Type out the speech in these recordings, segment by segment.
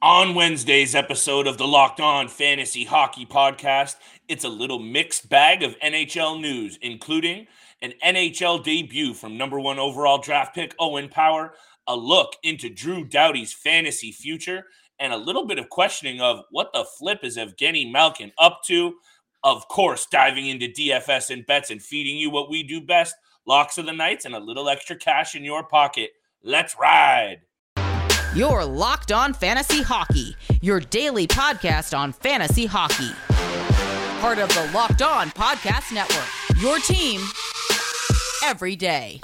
On Wednesday's episode of the Locked On Fantasy Hockey Podcast, it's a little mixed bag of NHL news, including an NHL debut from number one overall draft pick Owen Power, a look into Drew Doughty's fantasy future, and a little bit of questioning of what the flip is Evgeny Malkin up to. Of course, diving into DFS and bets and feeding you what we do best locks of the nights and a little extra cash in your pocket. Let's ride. Your Locked On Fantasy Hockey, your daily podcast on fantasy hockey. Part of the Locked On Podcast Network, your team every day.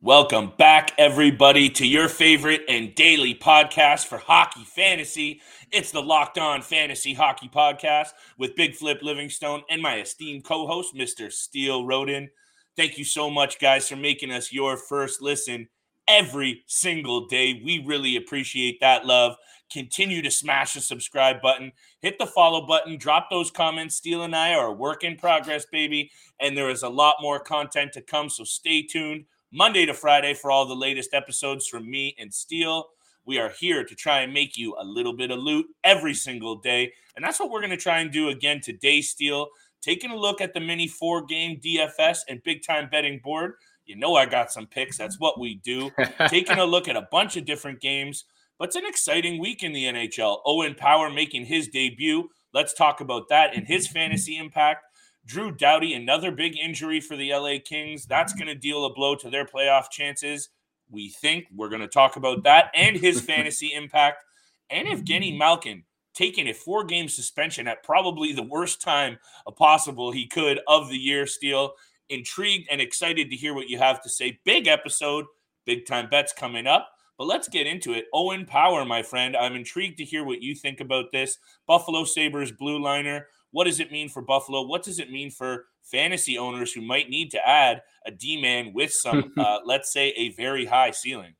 Welcome back, everybody, to your favorite and daily podcast for hockey fantasy. It's the Locked On Fantasy Hockey Podcast with Big Flip Livingstone and my esteemed co host, Mr. Steele Roden. Thank you so much, guys, for making us your first listen every single day. We really appreciate that love. Continue to smash the subscribe button, hit the follow button, drop those comments. Steele and I are a work in progress, baby, and there is a lot more content to come, so stay tuned. Monday to Friday for all the latest episodes from me and Steele. We are here to try and make you a little bit of loot every single day. And that's what we're going to try and do again today, Steele. Taking a look at the mini four game DFS and big time betting board. You know, I got some picks. That's what we do. Taking a look at a bunch of different games. But it's an exciting week in the NHL. Owen Power making his debut. Let's talk about that and his fantasy impact. Drew Doughty, another big injury for the LA Kings. That's going to deal a blow to their playoff chances. We think we're going to talk about that and his fantasy impact. And Evgeny mm-hmm. Malkin taking a four game suspension at probably the worst time possible he could of the year, Steele. Intrigued and excited to hear what you have to say. Big episode, big time bets coming up. But let's get into it. Owen Power, my friend, I'm intrigued to hear what you think about this. Buffalo Sabres blue liner. What does it mean for Buffalo? What does it mean for fantasy owners who might need to add a D man with some, uh, let's say, a very high ceiling?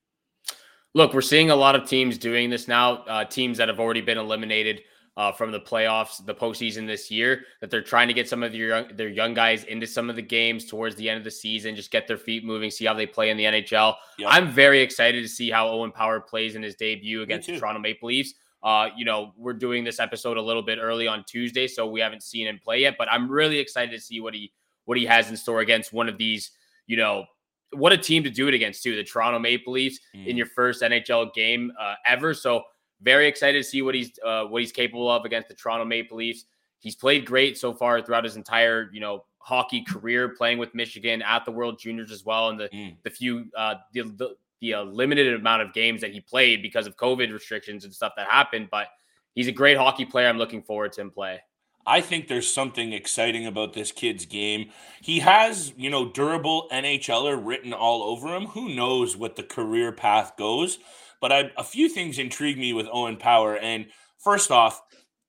Look, we're seeing a lot of teams doing this now. Uh, teams that have already been eliminated uh, from the playoffs, the postseason this year, that they're trying to get some of their young, their young guys into some of the games towards the end of the season, just get their feet moving, see how they play in the NHL. Yep. I'm very excited to see how Owen Power plays in his debut against the Toronto Maple Leafs. Uh, you know, we're doing this episode a little bit early on Tuesday, so we haven't seen him play yet. But I'm really excited to see what he what he has in store against one of these. You know, what a team to do it against too. The Toronto Maple Leafs mm. in your first NHL game uh, ever. So very excited to see what he's uh, what he's capable of against the Toronto Maple Leafs. He's played great so far throughout his entire you know hockey career, playing with Michigan at the World Juniors as well, and the mm. the few uh, the, the the uh, limited amount of games that he played because of COVID restrictions and stuff that happened. But he's a great hockey player. I'm looking forward to him play. I think there's something exciting about this kid's game. He has, you know, durable NHLer written all over him. Who knows what the career path goes? But I, a few things intrigue me with Owen Power. And first off,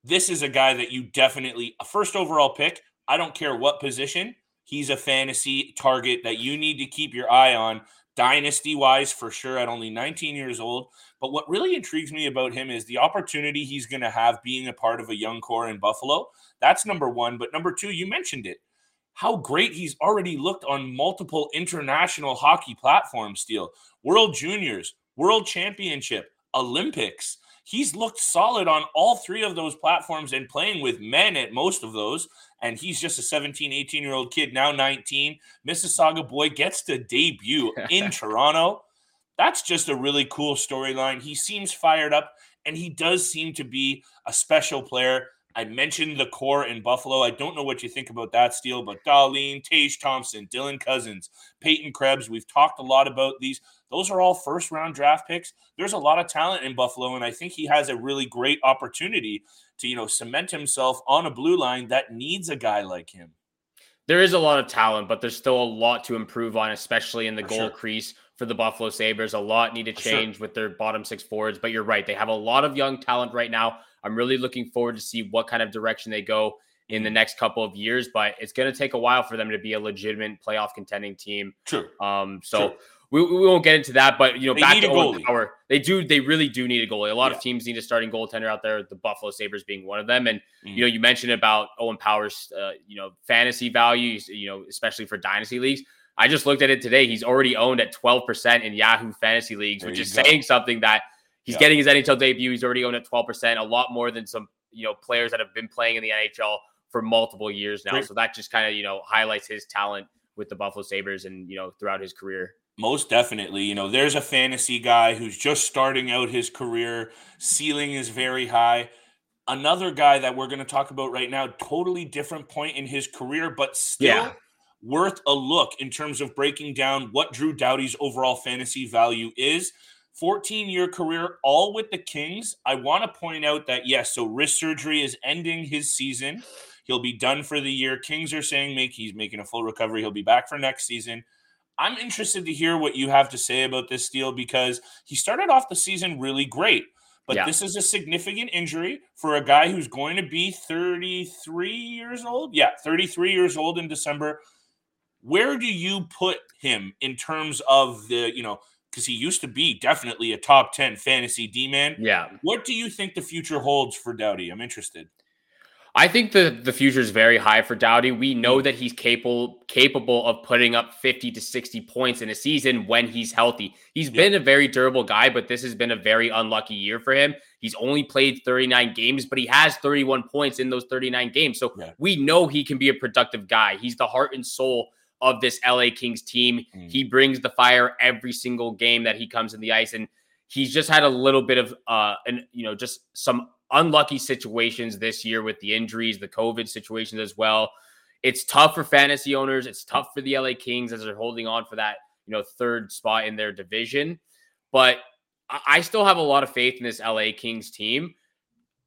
this is a guy that you definitely, a first overall pick. I don't care what position. He's a fantasy target that you need to keep your eye on dynasty wise for sure at only 19 years old. But what really intrigues me about him is the opportunity he's going to have being a part of a young core in Buffalo. That's number one. But number two, you mentioned it. How great he's already looked on multiple international hockey platforms, Steele. World Juniors, World Championship, Olympics he's looked solid on all three of those platforms and playing with men at most of those. And he's just a 17, 18 year old kid, now 19. Mississauga boy gets to debut in Toronto. That's just a really cool storyline. He seems fired up and he does seem to be a special player. I mentioned the core in Buffalo. I don't know what you think about that, Steele, but Dahlin, Tage Thompson, Dylan Cozens, Peyton Krebs. We've talked a lot about these. Those are all first round draft picks. There's a lot of talent in Buffalo, and I think he has a really great opportunity to, you know, cement himself on a blue line that needs a guy like him. There is a lot of talent, but there's still a lot to improve on, especially in the for goal sure. crease for the Buffalo Sabres. A lot need to change sure. with their bottom six forwards, but you're right. They have a lot of young talent right now. I'm really looking forward to see what kind of direction they go in the mm-hmm. next couple of years, but it's going to take a while for them to be a legitimate playoff contending team. True. Um, so True. We, we won't get into that, but you know, they back to Owen Power, they do. They really do need a goalie. A lot yeah. of teams need a starting goaltender out there. The Buffalo Sabres being one of them. And mm. you know, you mentioned about Owen Power's, uh, you know, fantasy value. You know, especially for dynasty leagues. I just looked at it today. He's already owned at 12% in Yahoo fantasy leagues, there which is go. saying something that he's getting his NHL debut. He's already owned at 12%, a lot more than some, you know, players that have been playing in the NHL for multiple years now. Great. So that just kind of, you know, highlights his talent with the Buffalo Sabres and, you know, throughout his career. Most definitely. You know, there's a fantasy guy who's just starting out his career. Ceiling is very high. Another guy that we're going to talk about right now, totally different point in his career, but still yeah. worth a look in terms of breaking down what Drew Doughty's overall fantasy value is. 14 year career, all with the Kings. I want to point out that, yes, so wrist surgery is ending his season. He'll be done for the year. Kings are saying make he's making a full recovery. He'll be back for next season. I'm interested to hear what you have to say about this deal because he started off the season really great. But yeah. this is a significant injury for a guy who's going to be 33 years old. Yeah, 33 years old in December. Where do you put him in terms of the, you know, because he used to be definitely a top 10 fantasy D man. Yeah. What do you think the future holds for Doughty? I'm interested. I think the the future is very high for Doughty. We know that he's capable capable of putting up 50 to 60 points in a season when he's healthy. He's yeah. been a very durable guy, but this has been a very unlucky year for him. He's only played 39 games, but he has 31 points in those 39 games. So yeah. we know he can be a productive guy. He's the heart and soul of this LA Kings team. Mm. He brings the fire every single game that he comes in the ice and he's just had a little bit of uh and you know just some unlucky situations this year with the injuries, the COVID situations as well. It's tough for fantasy owners. It's tough for the LA Kings as they're holding on for that, you know, third spot in their division. But I still have a lot of faith in this LA Kings team.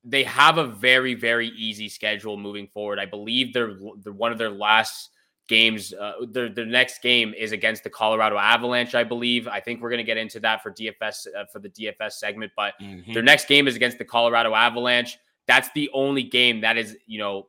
They have a very, very easy schedule moving forward. I believe they're, they're one of their last games. Uh, their, their next game is against the Colorado Avalanche, I believe. I think we're going to get into that for DFS uh, for the DFS segment, but mm-hmm. their next game is against the Colorado Avalanche. That's the only game that is, you know,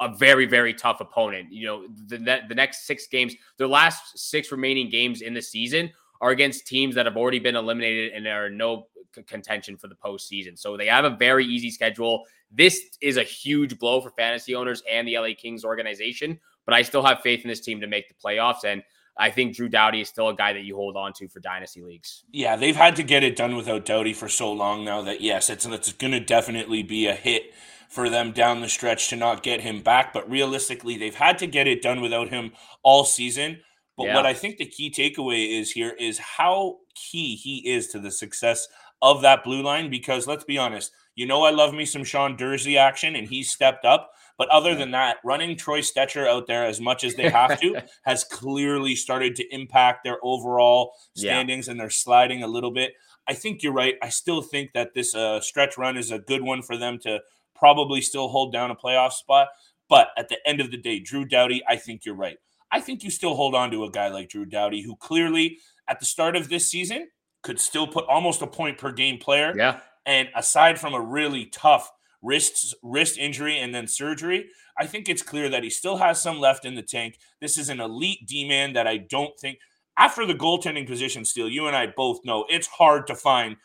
a very very tough opponent. You know, the the next six games, their last six remaining games in the season are against teams that have already been eliminated and are no contention for the postseason. So they have a very easy schedule. This is a huge blow for fantasy owners and the LA Kings organization but I still have faith in this team to make the playoffs. And I think Drew Doughty is still a guy that you hold on to for dynasty leagues. Yeah, they've had to get it done without Doughty for so long now that yes, it's it's going to definitely be a hit for them down the stretch to not get him back. But realistically, they've had to get it done without him all season. But yeah. what I think the key takeaway is here is how key he is to the success of that blue line. Because let's be honest, you know I love me some Sean Durzi action, and he stepped up. But other than that, running Troy Stecher out there as much as they have to has clearly started to impact their overall standings yeah. and they're sliding a little bit. I think you're right. I still think that this uh, stretch run is a good one for them to probably still hold down a playoff spot. But at the end of the day, Drew Doughty, I think you're right. I think you still hold on to a guy like Drew Doughty, who clearly at the start of this season could still put almost a point per game player. Yeah. And aside from a really tough wrist wrist injury and then surgery, I think it's clear that he still has some left in the tank. This is an elite D man that I don't think after the goaltending position Steele, you and I both know it's hard to find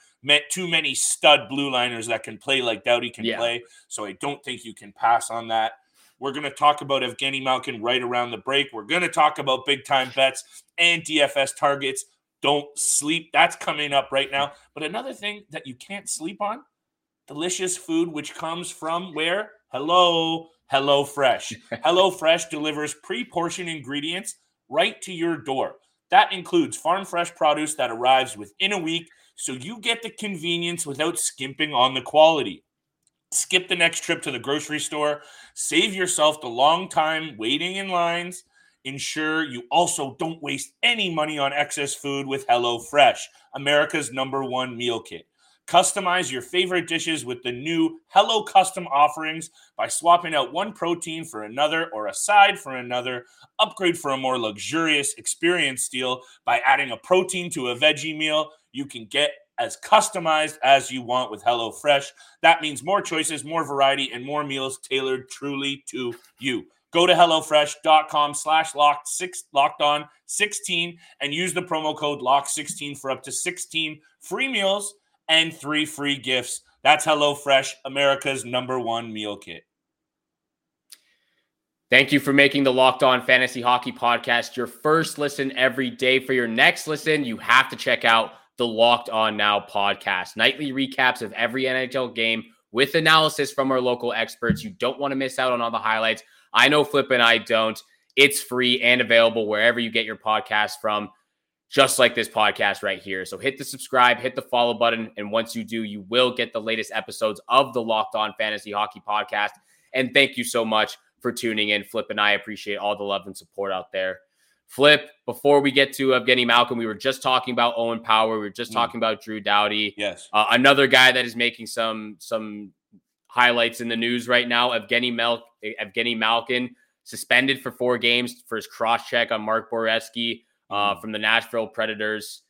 too many stud blue liners that can play like Doughty can yeah. play. So I don't think you can pass on that. We're going to talk about Evgeny Malkin right around the break. We're going to talk about big time bets and DFS targets. Don't sleep. That's coming up right now. But another thing that you can't sleep on delicious food which comes from where? Hello, Hello Fresh. Hello Fresh delivers pre-portioned ingredients right to your door. That includes farm fresh produce that arrives within a week, so you get the convenience without skimping on the quality. Skip the next trip to the grocery store, save yourself the long time waiting in lines. Ensure you also don't waste any money on excess food with HelloFresh, America's number one meal kit. Customize your favorite dishes with the new Hello Custom offerings by swapping out one protein for another or a side for another. Upgrade for a more luxurious experience deal by adding a protein to a veggie meal. You can get as customized as you want with HelloFresh. That means more choices, more variety, and more meals tailored truly to you. Go to HelloFresh.com slash locked six locked on 16 and use the promo code LOCK16 for up to 16 free meals and three free gifts. That's HelloFresh, America's number one meal kit. Thank you for making the Locked On Fantasy Hockey Podcast your first listen every day. For your next listen, you have to check out the Locked On Now podcast. Nightly recaps of every NHL game with analysis from our local experts. You don't want to miss out on all the highlights. I know Flip and I don't. It's free and available wherever you get your podcast from, just like this podcast right here. So hit the subscribe, hit the follow button. And once you do, you will get the latest episodes of the Locked On Fantasy Hockey Podcast. And thank you so much for tuning in. Flip and I appreciate all the love and support out there. Flip, before we get to Evgeny Malkin, we were just talking about Owen Power. We were just mm. talking about Drew Doughty. Yes. Uh, another guy that is making some some highlights in the news right now. Evgeny, Mel- Evgeny Malkin suspended for four games for his cross check on Mark Borowiecki uh, mm. from the Nashville Predators.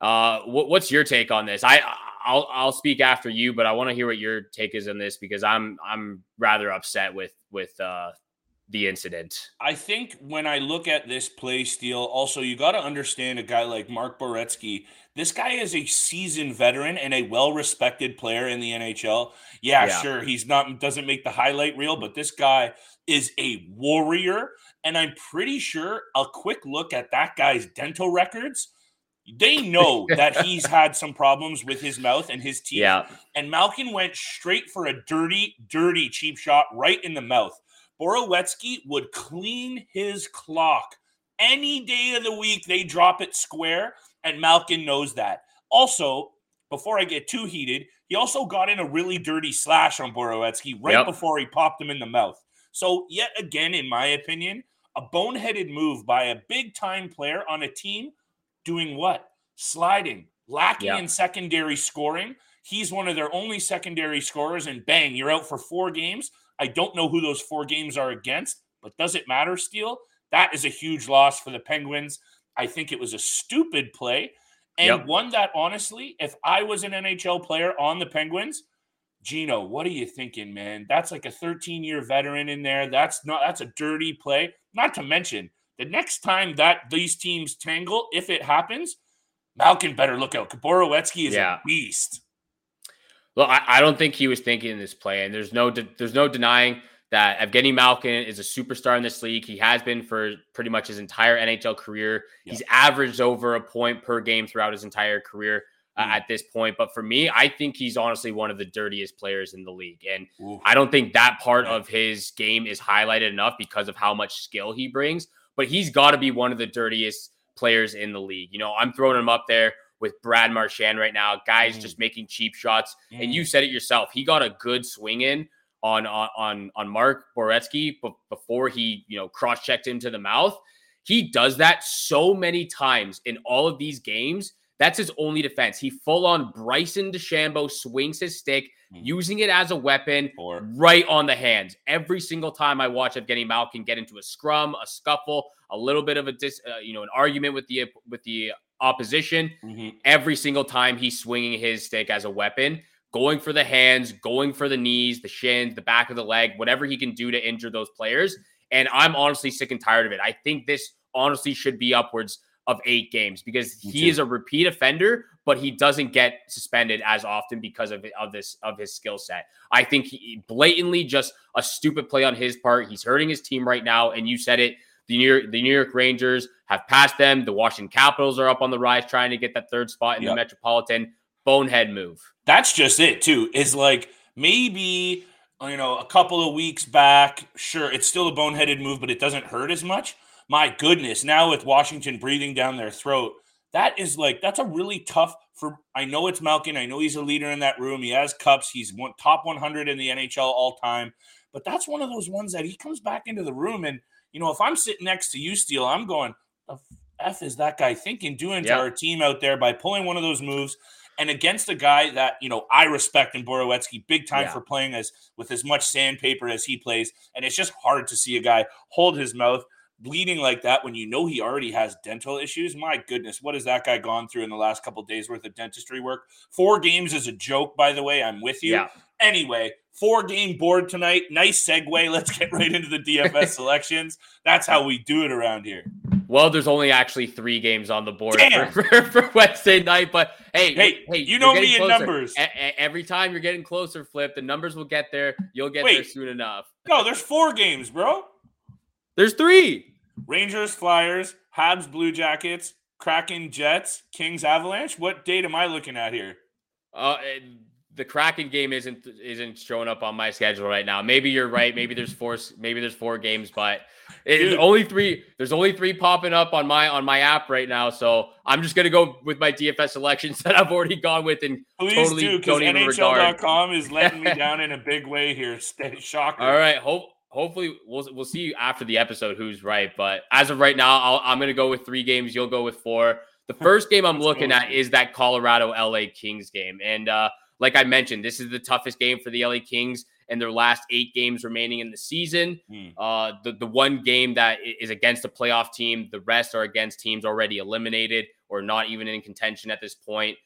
Uh, what, what's your take on this? I I'll I'll speak after you, but I want to hear what your take is on this because I'm I'm rather upset with with uh, the incident. I think when I look at this play Steele, also you got to understand a guy like Mark Borowiecki. This guy is a seasoned veteran and a well-respected player in the NHL. Yeah, yeah, sure, he's not doesn't make the highlight reel, but this guy is a warrior. And I'm pretty sure a quick look at that guy's dental records they know that he's had some problems with his mouth and his teeth. Yeah. And Malkin went straight for a dirty, dirty cheap shot right in the mouth. Borowiecki would clean his clock any day of the week. They drop it square, and Malkin knows that. Also, before I get too heated, he also got in a really dirty slash on Borowiecki right yep. before he popped him in the mouth. So, yet again, in my opinion, a boneheaded move by a big time player on a team doing what? Sliding, lacking yeah. in secondary scoring. He's one of their only secondary scorers, and bang, you're out for four games. I don't know who those four games are against, but does it matter, Steele? That is a huge loss for the Penguins. I think it was a stupid play. And yep. one that honestly, if I was an NHL player on the Penguins, Gino, what are you thinking, man? That's like a 13 year veteran in there. That's not that's a dirty play. Not to mention, the next time that these teams tangle, if it happens, Malkin better look out. Borowiecki is yeah. a beast. Well, I, I, don't think he was thinking in this play, and there's no de- there's no denying that Evgeny Malkin is a superstar in this league. He has been for pretty much his entire NHL career. Yep. He's averaged over a point per game throughout his entire career uh, mm. at this point. But for me, I think he's honestly one of the dirtiest players in the league, and Ooh. I don't think that part of his game is highlighted enough because of how much skill he brings but he's got to be one of the dirtiest players in the league. You know, I'm throwing him up there with Brad Marchand right now. Guys mm. just making cheap shots. Mm. And you mm. said it yourself. He got a good swing in on on on Mark Borowiecki before he, you know, cross-checked him to the mouth. He does that so many times in all of these games. That's his only defense. He full on Bryson DeChambeau swings his stick mm. using it as a weapon Four. right on the hands. Every single time I watch Evgeny Malkin get into a scrum, a scuffle, a little bit of a dis, uh, you know, an argument with the with the opposition, mm-hmm. every single time he's swinging his stick as a weapon, going for the hands, going for the knees, the shins, the back of the leg, whatever he can do to injure those players. And I'm honestly sick and tired of it. I think this honestly should be upwards of eight games because he is a repeat offender, but he doesn't get suspended as often because of, of this of his skill set. I think he blatantly just a stupid play on his part. He's hurting his team right now, and you said it. The New York, the New York Rangers have passed them. The Washington Capitals are up on the rise, trying to get that third spot in yep. the Metropolitan. Bonehead move. That's just it, too. Is like maybe you know a couple of weeks back. Sure, it's still a boneheaded move, but it doesn't hurt as much my goodness, now with Washington breathing down their throat, that is like that's a really tough for I know it's Malkin. I know he's a leader in that room. He has cups. He's one top 100 in the NHL all time. But that's one of those ones that he comes back into the room and you know, if I'm sitting next to you, Steele, I'm going, the F is that guy thinking doing to our team out there by pulling one of those moves and against a guy that you know I respect in Borowiecki, big time yeah. for playing as with as much sandpaper as he plays, and it's just hard to see a guy hold his mouth bleeding like that when you know he already has dental issues. My goodness, what has that guy gone through in the last couple days worth of dentistry work? Four games is a joke, by the way. I'm with you. Yeah. Anyway, four game board tonight. Nice segue. Let's get right into the DFS selections. That's how we do it around here. Well, there's only actually three games on the board for, for, for, Wednesday night, but hey, hey, hey, you know me in numbers. A- every time you're getting closer, Flip, the numbers will get there. You'll get Wait, there soon enough. No, there's four games, bro. There's three. Rangers, Flyers, Habs, Blue Jackets, Kraken, Jets, Kings, Avalanche. What date am I looking at here? Uh, the Kraken game isn't isn't showing up on my schedule right now. Maybe you're right. Maybe there's four. Maybe there's four games, but it's only three. There's only three popping up on my on my app right now. So I'm just gonna go with my DFS selections that I've already gone with and Please totally do because NHL.com is letting me down in a big way here. Shocker. All right. Hope hopefully we'll we'll see after the episode who's right. But as of right now, I'll, I'm gonna go with three games. You'll go with four. The first game I'm looking at is that Colorado LA Kings game, and uh, like I mentioned, this is the toughest game for the LA Kings and their last eight games remaining in the season. Mm. Uh, the, the one game that is against a playoff team, the rest are against teams already eliminated or not even in contention at this point.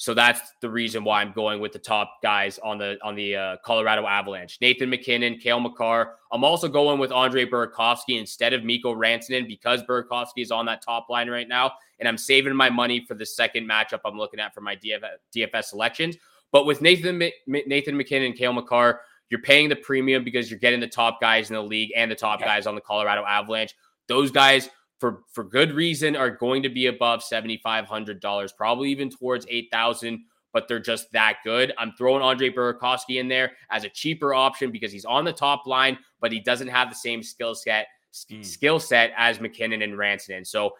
So that's the reason why I'm going with the top guys on the on the uh, Colorado Avalanche: Nathan MacKinnon, Cale Makar. I'm also going with Andre Burakovsky instead of Mikko Rantanen because Burakovsky is on that top line right now, and I'm saving my money for the second matchup I'm looking at for my DFS, DFS selections. But with Nathan Nathan MacKinnon and Cale Makar, you're paying the premium because you're getting the top guys in the league and the top yeah. guys on the Colorado Avalanche. Those guys, for for good reason, are going to be above seventy five hundred dollars, probably even towards eight thousand. But they're just that good. I'm throwing Andre Burakovsky in there as a cheaper option because he's on the top line, but he doesn't have the same skill set mm. skill set as MacKinnon and Rantanen. So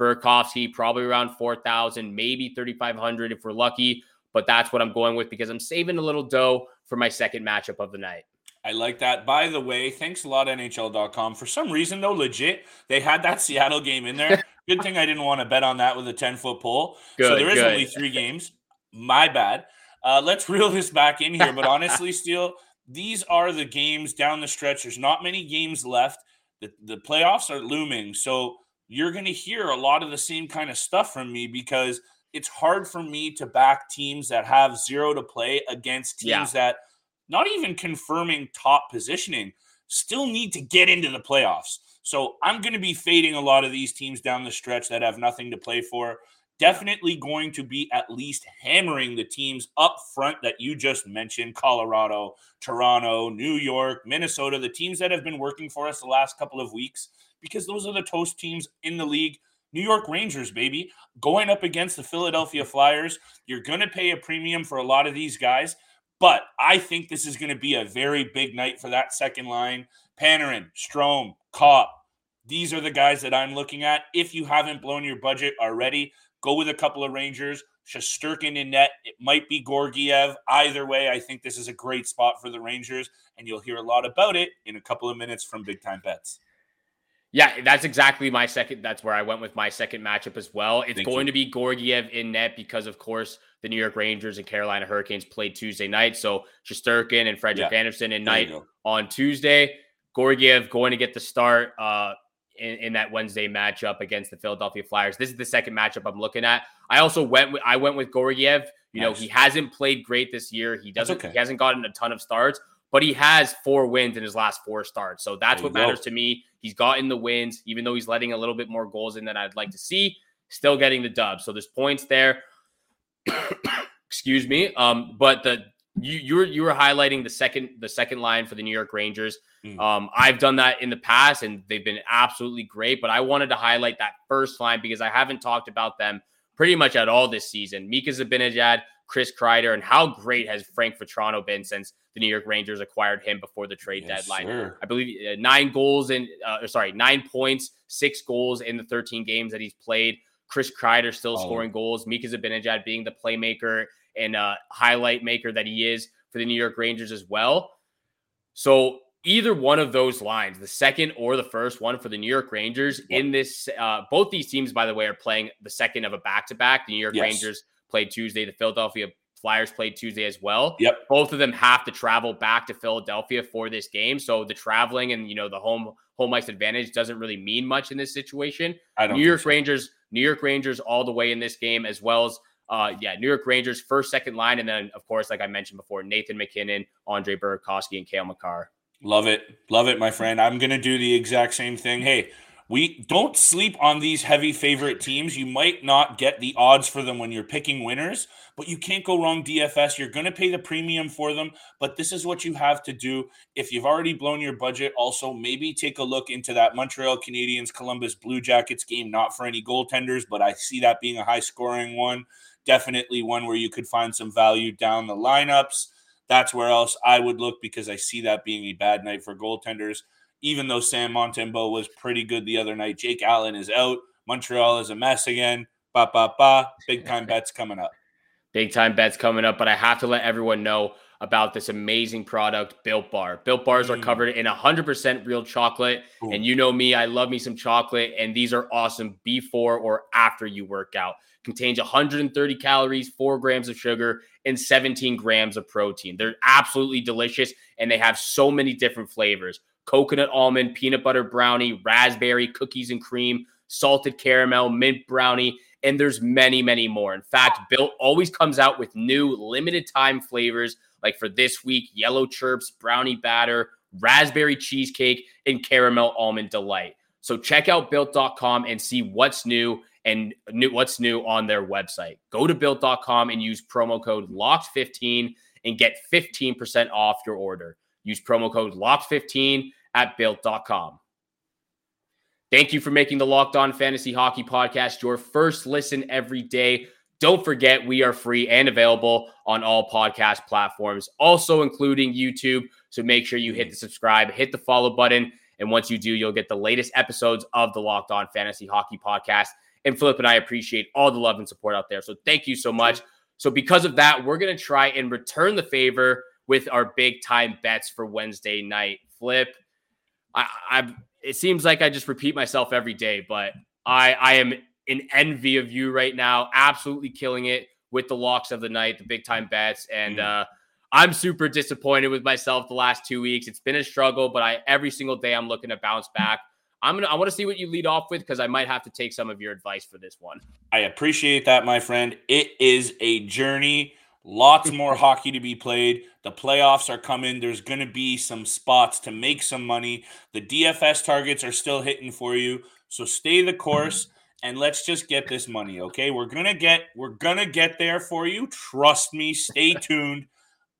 Burakovsky probably around four thousand, maybe thirty five hundred if we're lucky but that's what I'm going with because I'm saving a little dough for my second matchup of the night. I like that. By the way, thanks a lot, NHL.com. For some reason, though, legit, they had that Seattle game in there. good thing I didn't want to bet on that with a 10 foot pole. Good, so there is good. only three games. My bad. Uh, let's reel this back in here. But honestly, Steele, these are the games down the stretch. There's not many games left. The, the playoffs are looming. So you're going to hear a lot of the same kind of stuff from me because – it's hard for me to back teams that have zero to play against teams yeah. that not even confirming top positioning still need to get into the playoffs. So I'm going to be fading a lot of these teams down the stretch that have nothing to play for. Definitely going to be at least hammering the teams up front that you just mentioned Colorado, Toronto, New York, Minnesota, the teams that have been working for us the last couple of weeks, because those are the toast teams in the league New York Rangers, baby, going up against the Philadelphia Flyers. You're going to pay a premium for a lot of these guys, but I think this is going to be a very big night for that second line. Panarin, Strome, Copp. These are the guys that I'm looking at. If you haven't blown your budget already, go with a couple of Rangers. Shesterkin in net. It might be Georgiev. Either way, I think this is a great spot for the Rangers, and you'll hear a lot about it in a couple of minutes from Big Time Bets. Yeah, that's exactly my second. That's where I went with my second matchup as well. It's Thank going you. to be Georgiev in net because, of course, the New York Rangers and Carolina Hurricanes played Tuesday night. So Shesterkin and Frederik yeah. Andersen in night on Tuesday. Georgiev going to get the start uh, in, in, that Wednesday matchup against the Philadelphia Flyers. This is the second matchup I'm looking at. I also went with I went with Georgiev. You nice. know, he hasn't played great this year. He doesn't okay. he hasn't gotten a ton of starts, but he has four wins in his last four starts. So that's what matters go. to me. He's gotten the wins, even though he's letting a little bit more goals in than I'd like to see. Still getting the dub. So there's points there. Excuse me. Um, but the you you were you were highlighting the second the second line for the New York Rangers. Mm. Um, I've done that in the past and they've been absolutely great. But I wanted to highlight that first line because I haven't talked about them pretty much at all this season. Mika Zibanejad, Chris Kreider, and how great has Frank Vatrano been since the New York Rangers acquired him before the trade yes, deadline. Sir. I believe uh, nine goals in, uh, sorry, nine points, six goals in the 13 games that he's played. Chris Kreider still oh. scoring goals. Mika Zibanejad being the playmaker and uh, highlight maker that he is for the New York Rangers as well. So either one of those lines, the second or the first one for the New York Rangers in this, uh, both these teams, by the way, are playing the second of a back to back. The New York yes. Rangers played Tuesday. The Philadelphia Flyers played Tuesday as well. Yep. Both of them have to travel back to Philadelphia for this game. So the traveling and you know the home home ice advantage doesn't really mean much in this situation. New York so. Rangers, New York Rangers all the way in this game, as well as uh, yeah, New York Rangers first, second line, and then of course, like I mentioned before, Nathan MacKinnon, Andre Burakovsky, and Cale Makar. Love it, love it, my friend. I'm gonna do the exact same thing. Hey, we don't sleep on these heavy favorite teams. You might not get the odds for them when you're picking winners, but you can't go wrong DFS. You're going to pay the premium for them, but this is what you have to do. If you've already blown your budget, also maybe take a look into that Montreal Canadiens Columbus Blue Jackets game, not for any goaltenders, but I see that being a high scoring one. Definitely one where you could find some value down the lineups. That's where else I would look because I see that being a bad night for goaltenders even though Sam Montembeault was pretty good the other night. Jake Allen is out. Montreal is a mess again. Ba ba ba. Big time bets coming up. Big time bets coming up, but I have to let everyone know about this amazing product, Built Bar. Built Bars mm. are covered in 100% real chocolate. Ooh. And you know me, I love me some chocolate. And these are awesome before or after you work out. Contains 130 calories, 4 grams of sugar, and 17 grams of protein. They're absolutely delicious, and they have so many different flavors coconut almond, peanut butter brownie, raspberry, cookies and cream, salted caramel, mint brownie, and there's many, many more. In fact, Built always comes out with new limited time flavors like for this week, yellow chirps, brownie batter, raspberry cheesecake, and caramel almond delight. So check out built.com and see what's new and new, what's new on their website. Go to built.com and use promo code LOCKED15 and get 15% off your order. Use promo code LOCKED15 at built.com. Thank you for making the Locked On Fantasy Hockey Podcast your first listen every day. Don't forget, we are free and available on all podcast platforms, also including YouTube. So make sure you hit the subscribe, hit the follow button. And once you do, you'll get the latest episodes of the Locked On Fantasy Hockey Podcast. And Philip and I appreciate all the love and support out there. So thank you so much. So, because of that, we're going to try and return the favor with our big time bets for Wednesday night. Flip, I, I it seems like I just repeat myself every day, but I I am in envy of you right now, absolutely killing it with the locks of the night, the big time bets, and mm. uh, I'm super disappointed with myself the last two weeks. It's been a struggle, but I every single day I'm looking to bounce back. I'm gonna I want to see what you lead off with because I might have to take some of your advice for this one. I appreciate that, my friend. It is a journey. Lots more hockey to be played. The playoffs are coming. There's going to be some spots to make some money. The DFS targets are still hitting for you. So stay the course and let's just get this money, okay? We're going to get we're going to get there for you. Trust me. Stay tuned.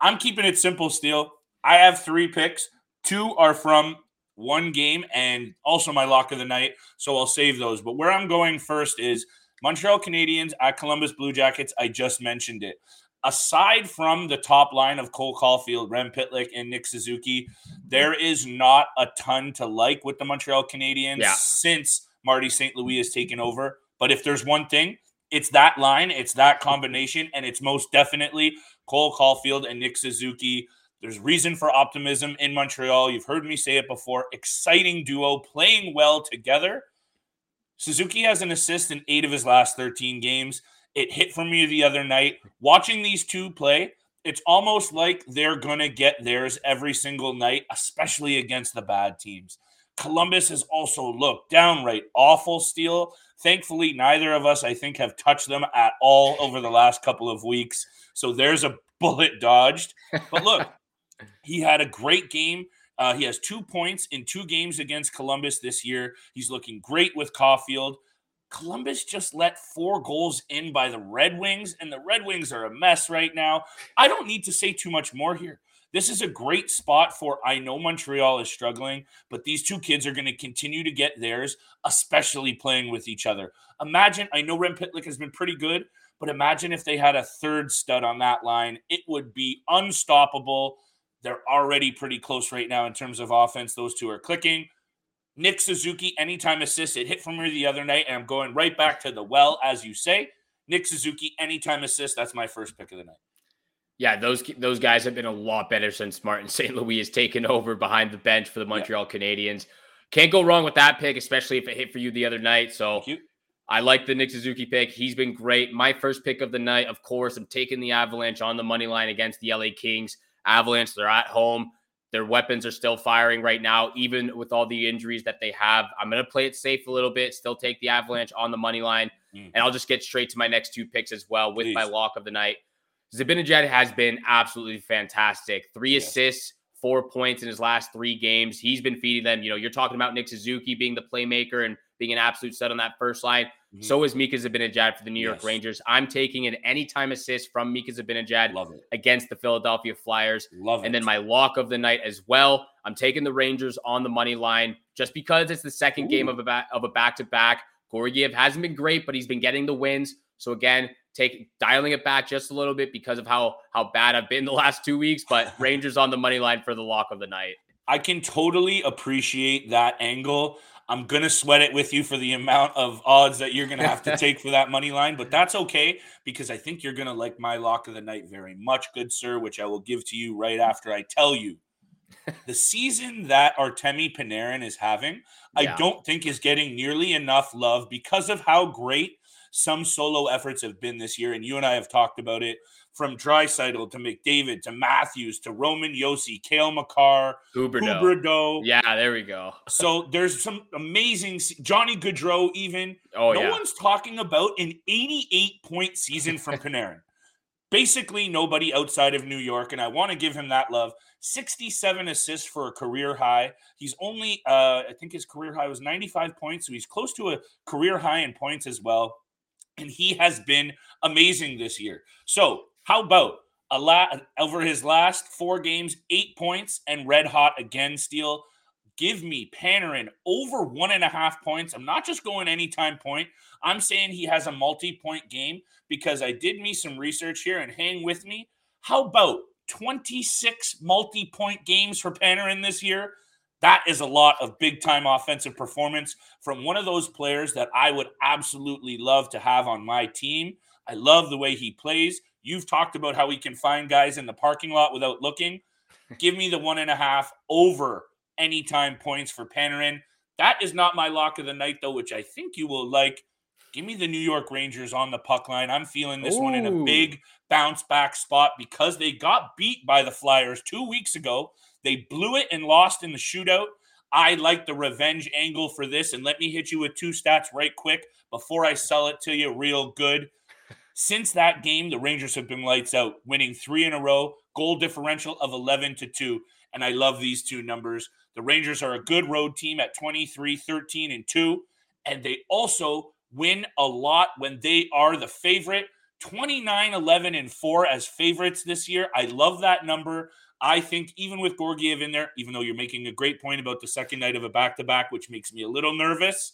I'm keeping it simple still. I have 3 picks. Two are from one game and also my lock of the night, so I'll save those. But where I'm going first is Montreal Canadiens at Columbus Blue Jackets. I just mentioned it aside from the top line of Cole Caufield, Rem Pitlick, and Nick Suzuki, there is not a ton to like with the Montreal Canadiens yeah. since Marty St. Louis has taken over. But if there's one thing, it's that line, it's that combination, and it's most definitely Cole Caufield and Nick Suzuki. There's reason for optimism in Montreal. You've heard me say it before. Exciting duo playing well together. Suzuki has an assist in eight of his last 13 games. It hit for me the other night. Watching these two play, it's almost like they're going to get theirs every single night, especially against the bad teams. Columbus has also looked downright awful Steele. Thankfully, neither of us, I think, have touched them at all over the last couple of weeks. So there's a bullet dodged. But look, he had a great game. Uh, he has two points in two games against Columbus this year. He's looking great with Caufield. Columbus just let four goals in by the Red Wings, and the Red Wings are a mess right now. I don't need to say too much more here. This is a great spot for I know Montreal is struggling, but these two kids are going to continue to get theirs, especially playing with each other. Imagine, I know Rem Pitlick has been pretty good, but imagine if they had a third stud on that line. It would be unstoppable. They're already pretty close right now in terms of offense. Those two are clicking. Nick Suzuki, anytime assist. It hit for me the other night, and I'm going right back to the well, as you say. Nick Suzuki, anytime assist. That's my first pick of the night. Yeah, those those guys have been a lot better since Martin St. Louis has taken over behind the bench for the Montreal yeah. Canadiens. Can't go wrong with that pick, especially if it hit for you the other night. So I like the Nick Suzuki pick. He's been great. My first pick of the night, of course, I'm taking the Avalanche on the money line against the LA Kings. Avalanche, they're at home. Their weapons are still firing right now, even with all the injuries that they have. I'm going to play it safe a little bit, still take the Avalanche on the money line, mm. and I'll just get straight to my next two picks as well with Please. my lock of the night. Zibanejad has been absolutely fantastic. Three assists, four points in his last three games. He's been feeding them. You know, you're talking about Nick Suzuki being the playmaker and being an absolute set on that first line. Mm-hmm. So is Mika Zibanejad for the New York yes. Rangers. I'm taking an anytime assist from Mika Zibanejad against the Philadelphia Flyers. Love and it. then my lock of the night as well. I'm taking the Rangers on the money line just because it's the second Ooh. game of a back of a back to back. Georgiev hasn't been great, but he's been getting the wins. So again, take dialing it back just a little bit because of how how bad I've been the last two weeks. But Rangers on the money line for the lock of the night. I can totally appreciate that angle. I'm gonna sweat it with you for the amount of odds that you're gonna have to take for that money line, but that's okay because I think you're gonna like my lock of the night very much, good sir, which I will give to you right after I tell you. the season that Artemi Panarin is having, yeah. I don't think is getting nearly enough love because of how great some solo efforts have been this year, and you and I have talked about it from Draisaitl to McDavid to Matthews to Roman Josi, Cale Makar, Huberdeau. Yeah, there we go. so there's some amazing Johnny Gaudreau. Even oh, no yeah. one's talking about an 88 point season from Panarin. Basically, nobody outside of New York, and I want to give him that love. 67 assists for a career high. He's only, uh, I think his career high was 95 points, so he's close to a career high in points as well and he has been amazing this year. So, how about a lot over his last four games, eight points and red hot again, Steele. Give me Panarin over one and a half points. I'm not just going anytime point. I'm saying he has a multi point game because I did me some research here and hang with me. How about 26 multi point games for Panarin this year? That is a lot of big time offensive performance from one of those players that I would absolutely love to have on my team. I love the way he plays. You've talked about how we can find guys in the parking lot without looking. Give me the one and a half over anytime points for Panarin. That is not my lock of the night, though, which I think you will like. Give me the New York Rangers on the puck line. I'm feeling this Ooh. one in a big bounce back spot because they got beat by the Flyers two weeks ago. They blew it and lost in the shootout. I like the revenge angle for this. And let me hit you with two stats right quick before I sell it to you real good. Since that game, the Rangers have been lights out, winning three in a row, goal differential of 11 to 2. And I love these two numbers. The Rangers are a good road team at 23, 13, and 2. And they also win a lot when they are the favorite. 29, 11, and 4 as favorites this year. I love that number. I think even with Georgiev in there, even though you're making a great point about the second night of a back to back, which makes me a little nervous,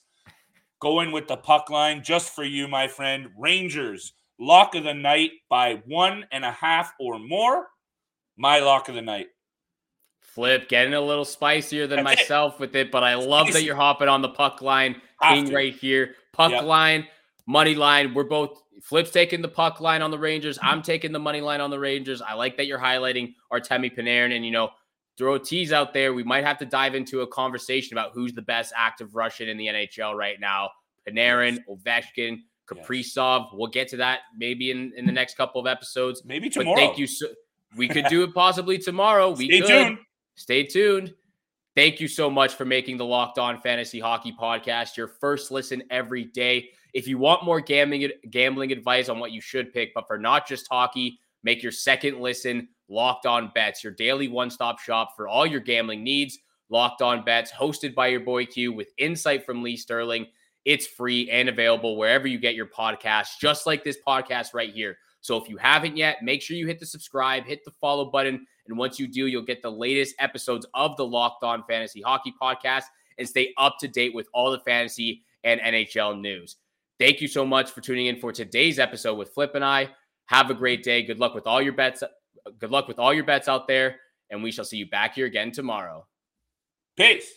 going with the puck line just for you, my friend. Rangers, lock of the night by one and a half or more. My lock of the night. Flip, getting a little spicier than That's myself it. with it, but I love that you're hopping on the puck line. King right here. Puck yep. line, money line. We're both Flip's taking the puck line on the Rangers. I'm taking the money line on the Rangers. I like that you're highlighting Artemi Panarin and, you know, throw a tease out there. We might have to dive into a conversation about who's the best active Russian in the NHL right now. Panarin, Ovechkin, Kaprizov. Yes. We'll get to that maybe in, in the next couple of episodes. Maybe tomorrow. But thank you. So, we could do it possibly tomorrow. We Stay could. tuned. Stay tuned. Thank you so much for making the Locked On Fantasy Hockey Podcast your first listen every day. If you want more gambling gambling advice on what you should pick, but for not just hockey, make your second listen Locked On Bets, your daily one-stop shop for all your gambling needs. Locked On Bets, hosted by your boy Q with insight from Lee Sterling. It's free and available wherever you get your podcasts, just like this podcast right here. So if you haven't yet, make sure you hit the subscribe, hit the follow button. And once you do, you'll get the latest episodes of the Locked On Fantasy Hockey Podcast and stay up to date with all the fantasy and NHL news. Thank you so much for tuning in for today's episode with Flip and I. Have a great day. Good luck with all your bets. Good luck with all your bets out there. And we shall see you back here again tomorrow. Peace.